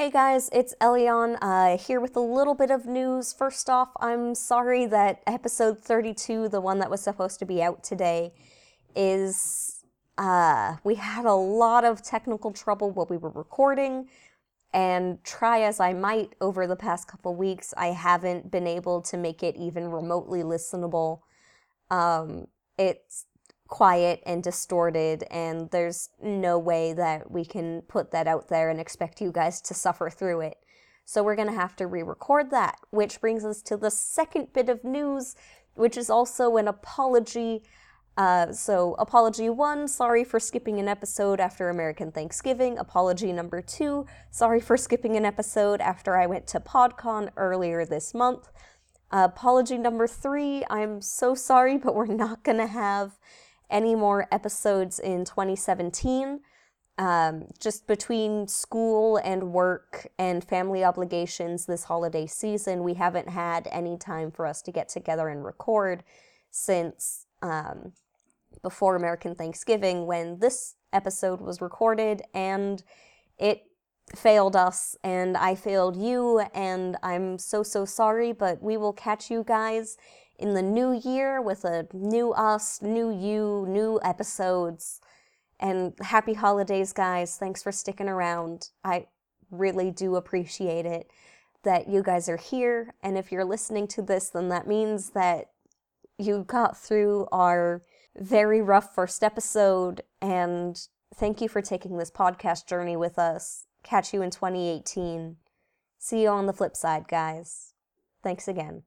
Hey guys, it's Elion uh, here with a little bit of news. First off, I'm sorry that episode 32, the one that was supposed to be out today, is. Uh, we had a lot of technical trouble while we were recording, and try as I might over the past couple weeks, I haven't been able to make it even remotely listenable. Um, it's quiet and distorted, and there's no way that we can put that out there and expect you guys to suffer through it. So we're gonna have to re record that, which brings us to the second bit of news, which is also an apology. Uh, so, apology one, sorry for skipping an episode after American Thanksgiving. Apology number two, sorry for skipping an episode after I went to PodCon earlier this month. Apology number three, I'm so sorry, but we're not gonna have any more episodes in 2017. Um, just between school and work and family obligations this holiday season, we haven't had any time for us to get together and record since um, before American Thanksgiving when this episode was recorded and it failed us and I failed you and I'm so so sorry but we will catch you guys in the new year with a new us, new you, new episodes. And happy holidays, guys. Thanks for sticking around. I really do appreciate it that you guys are here. And if you're listening to this, then that means that you got through our very rough first episode. And thank you for taking this podcast journey with us. Catch you in 2018. See you on the flip side, guys. Thanks again.